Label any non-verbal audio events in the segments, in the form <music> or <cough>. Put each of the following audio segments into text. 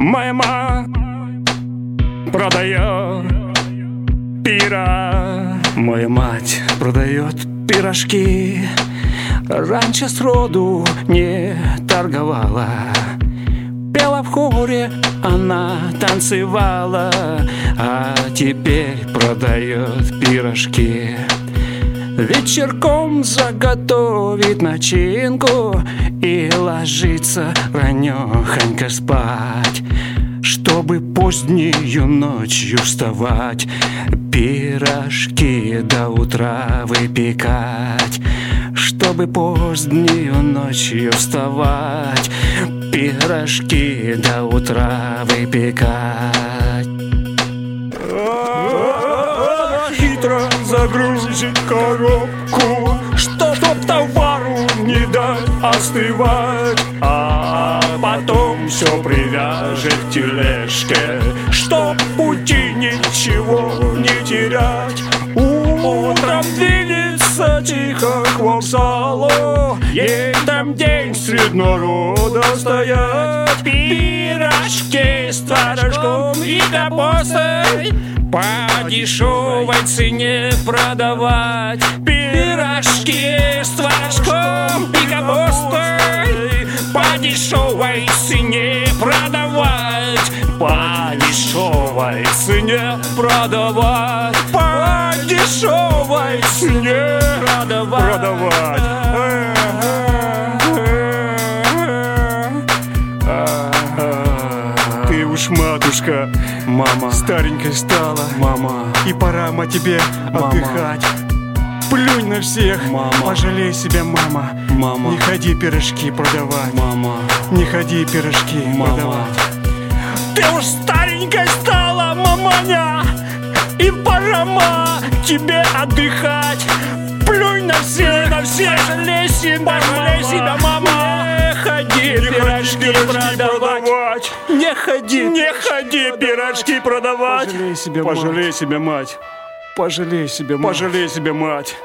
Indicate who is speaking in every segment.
Speaker 1: Моя мама продает пира Моя мать продает пирожки. Раньше сроду не торговала. Пела в хоре, она танцевала. А теперь продает пирожки Вечерком заготовит начинку И ложится ранехонько спать чтобы позднею ночью вставать Пирожки до утра выпекать Чтобы позднею ночью вставать Пирожки до утра выпекать
Speaker 2: Хитро загрузить коробку Чтоб товару не дать остывать А потом все привяжет к тележке Чтоб пути ничего не терять. Утром двинется тихо к вокзалу Ей там день средь народа стоять. Пирожки с творожком и капустой по дешевой цене продавать Пирожки с творожком и капустой По дешевой цене продавать По дешевой цене продавать По дешевой цене продавать.
Speaker 1: Мама,
Speaker 2: старенькой стала.
Speaker 1: Мама,
Speaker 2: И пора, ма, тебе
Speaker 1: Мама.
Speaker 2: отдыхать. Плюнь на всех,
Speaker 1: Мама.
Speaker 2: пожалей себя, мама.
Speaker 1: Мама,
Speaker 2: Не ходи пирожки продавать.
Speaker 1: Мама,
Speaker 2: Не ходи пирожки
Speaker 1: Мама.
Speaker 2: продавать. Ты уж старенькой стала, маманя. И пора, ма, тебе отдыхать. Плюнь на всех, на всех Пожалей себя, пожалей себя, мама ходи пирожки продавать. Не ходи, не ходи пирожки продавать.
Speaker 1: Пожалей себя,
Speaker 2: Пожалей себя, мать.
Speaker 1: Пожалей себя,
Speaker 2: Пожалей себя, мать.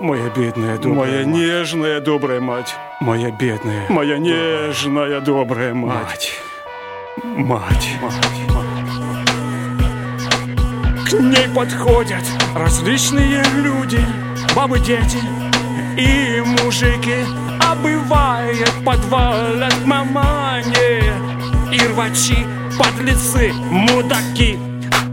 Speaker 1: Моя бедная, добрая
Speaker 2: Моя
Speaker 1: мать.
Speaker 2: нежная, добрая мать.
Speaker 1: Моя бедная,
Speaker 2: Моя нежная, добрая мать.
Speaker 1: Мать.
Speaker 2: Мать. К ней подходят различные люди. Бабы, дети и мужики Бывает подвалят мамане И рвачи, подлецы, мудаки.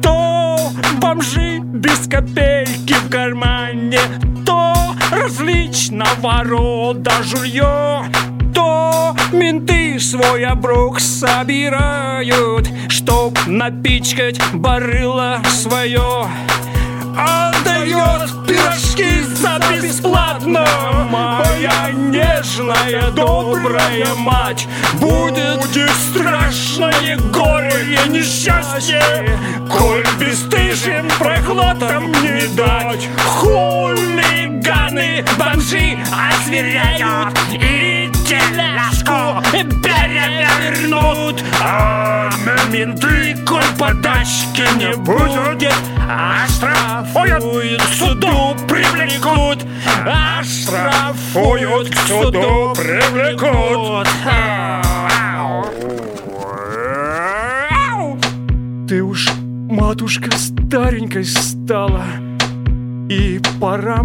Speaker 2: То бомжи без копейки в кармане То различного рода жулье То менты свой оброк собирают Чтоб напичкать барыло свое. Отдает пирожки за бесплатно. Моя нежная, добрая мать Будет страшное горе и несчастье Коль бесстыжим проглотом не дать. Хулиганы, бомжи озверяют И тележку перевернут. А менты, коль подачки не будет Оштрафуют, к суду. привлекут. Оштрафуют, к суду привлекут. Ты уж, матушка, старенькой стала И пора,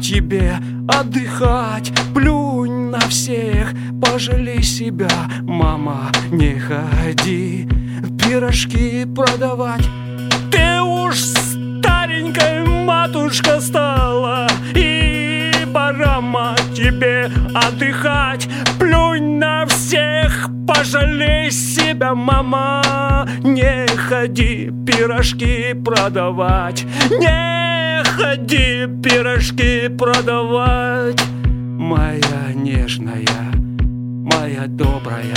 Speaker 2: тебе отдыхать. Плюнь на всех, пожалей себя Мама, не ходи. Пирожки продавать. Ты уж старенькая матушка стала. И пора, тебе отдыхать. Плюнь на всех, пожалей себя, мама Не ходи. Пирожки продавать. Не ходи пирожки продавать Моя нежная, моя добрая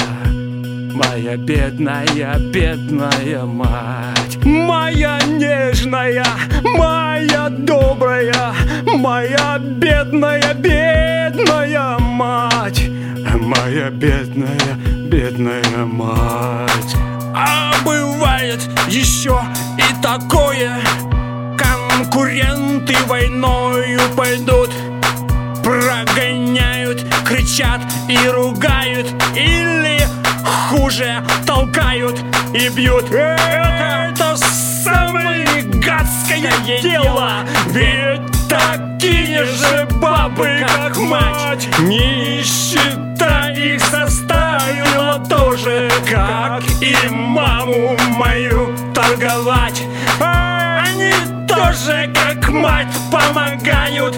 Speaker 2: Моя бедная, бедная мать. Моя нежная, моя добрая Моя бедная, бедная мать. Моя бедная, бедная мать. А бывает еще и такое. Конкуренты войною пойдут Прогоняют, кричат и ругают Или ху уже толкают и бьют. Это самое гадское дело. Ведь такие же бабы, как мать Нищета их заставила тоже. Как и маму мою торговать. Они тоже, как мать, помогают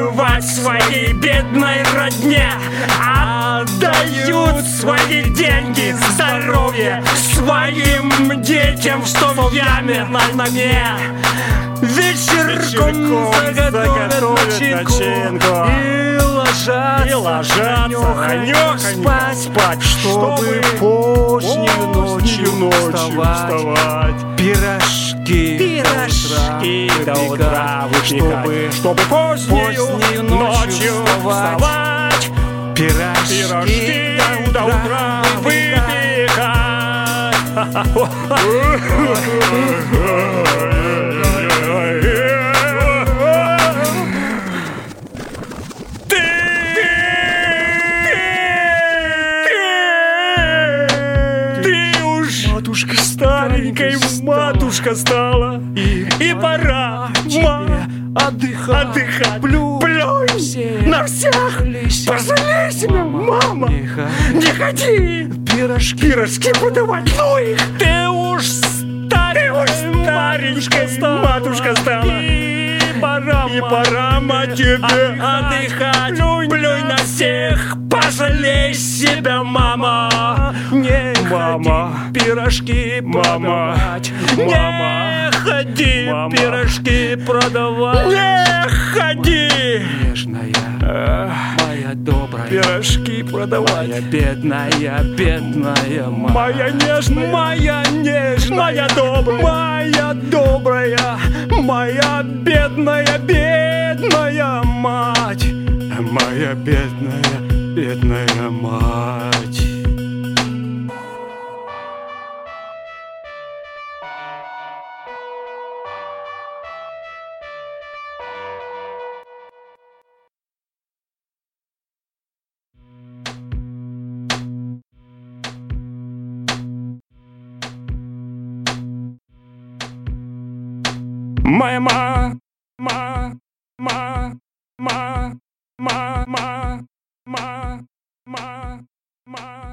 Speaker 2: выживать своей бедной родне Отдают свои деньги, здоровье своим детям, что в яме на дне Вечерком,
Speaker 1: Вечерком
Speaker 2: заготовят,
Speaker 1: заготовят
Speaker 2: начинку,
Speaker 1: начинку.
Speaker 2: И ложатся,
Speaker 1: И ложатся
Speaker 2: ранёхонько
Speaker 1: ранёхонько
Speaker 2: спать,
Speaker 1: чтобы
Speaker 2: позднюю ночью
Speaker 1: ночью
Speaker 2: вставать
Speaker 1: вставать.
Speaker 2: Пирожки,
Speaker 1: Пирожки до утра выпекать.
Speaker 2: чтобы, чтобы позднюю,
Speaker 1: Позднею
Speaker 2: ночью
Speaker 1: ночью
Speaker 2: вставать. Пирожки,
Speaker 1: Пирожки
Speaker 2: до утра выпекать. Ты, <laughs> старенькой матушка стала и, пора ма отдыхать, отдыхать. Плюнь, плюнь на всех, пожалей себя, мама, не ходи. пирожки, пирожки подавать, ну их, ты уж старенькая матушка стала. И пора, и пора, мать, тебе отдыхать. Плюнь, плюнь на всех, пожалей себя, мама. Не
Speaker 1: Мама.
Speaker 2: пирожки
Speaker 1: Мама.
Speaker 2: продавать.
Speaker 1: Мама.
Speaker 2: Ходи
Speaker 1: Мама.
Speaker 2: пирожки продавать. Не ходи.
Speaker 1: Эх,
Speaker 2: Моя добрая.
Speaker 1: Пирожки продавать.
Speaker 2: Моя бедная, бедная мать.
Speaker 1: Моя нежная.
Speaker 2: Моя нежная, добрая, моя добрая, моя бедная, бедная мать.
Speaker 1: Моя бедная, бедная мать. My, ma, ma, ma, ma, ma, ma, ma, ma, ma.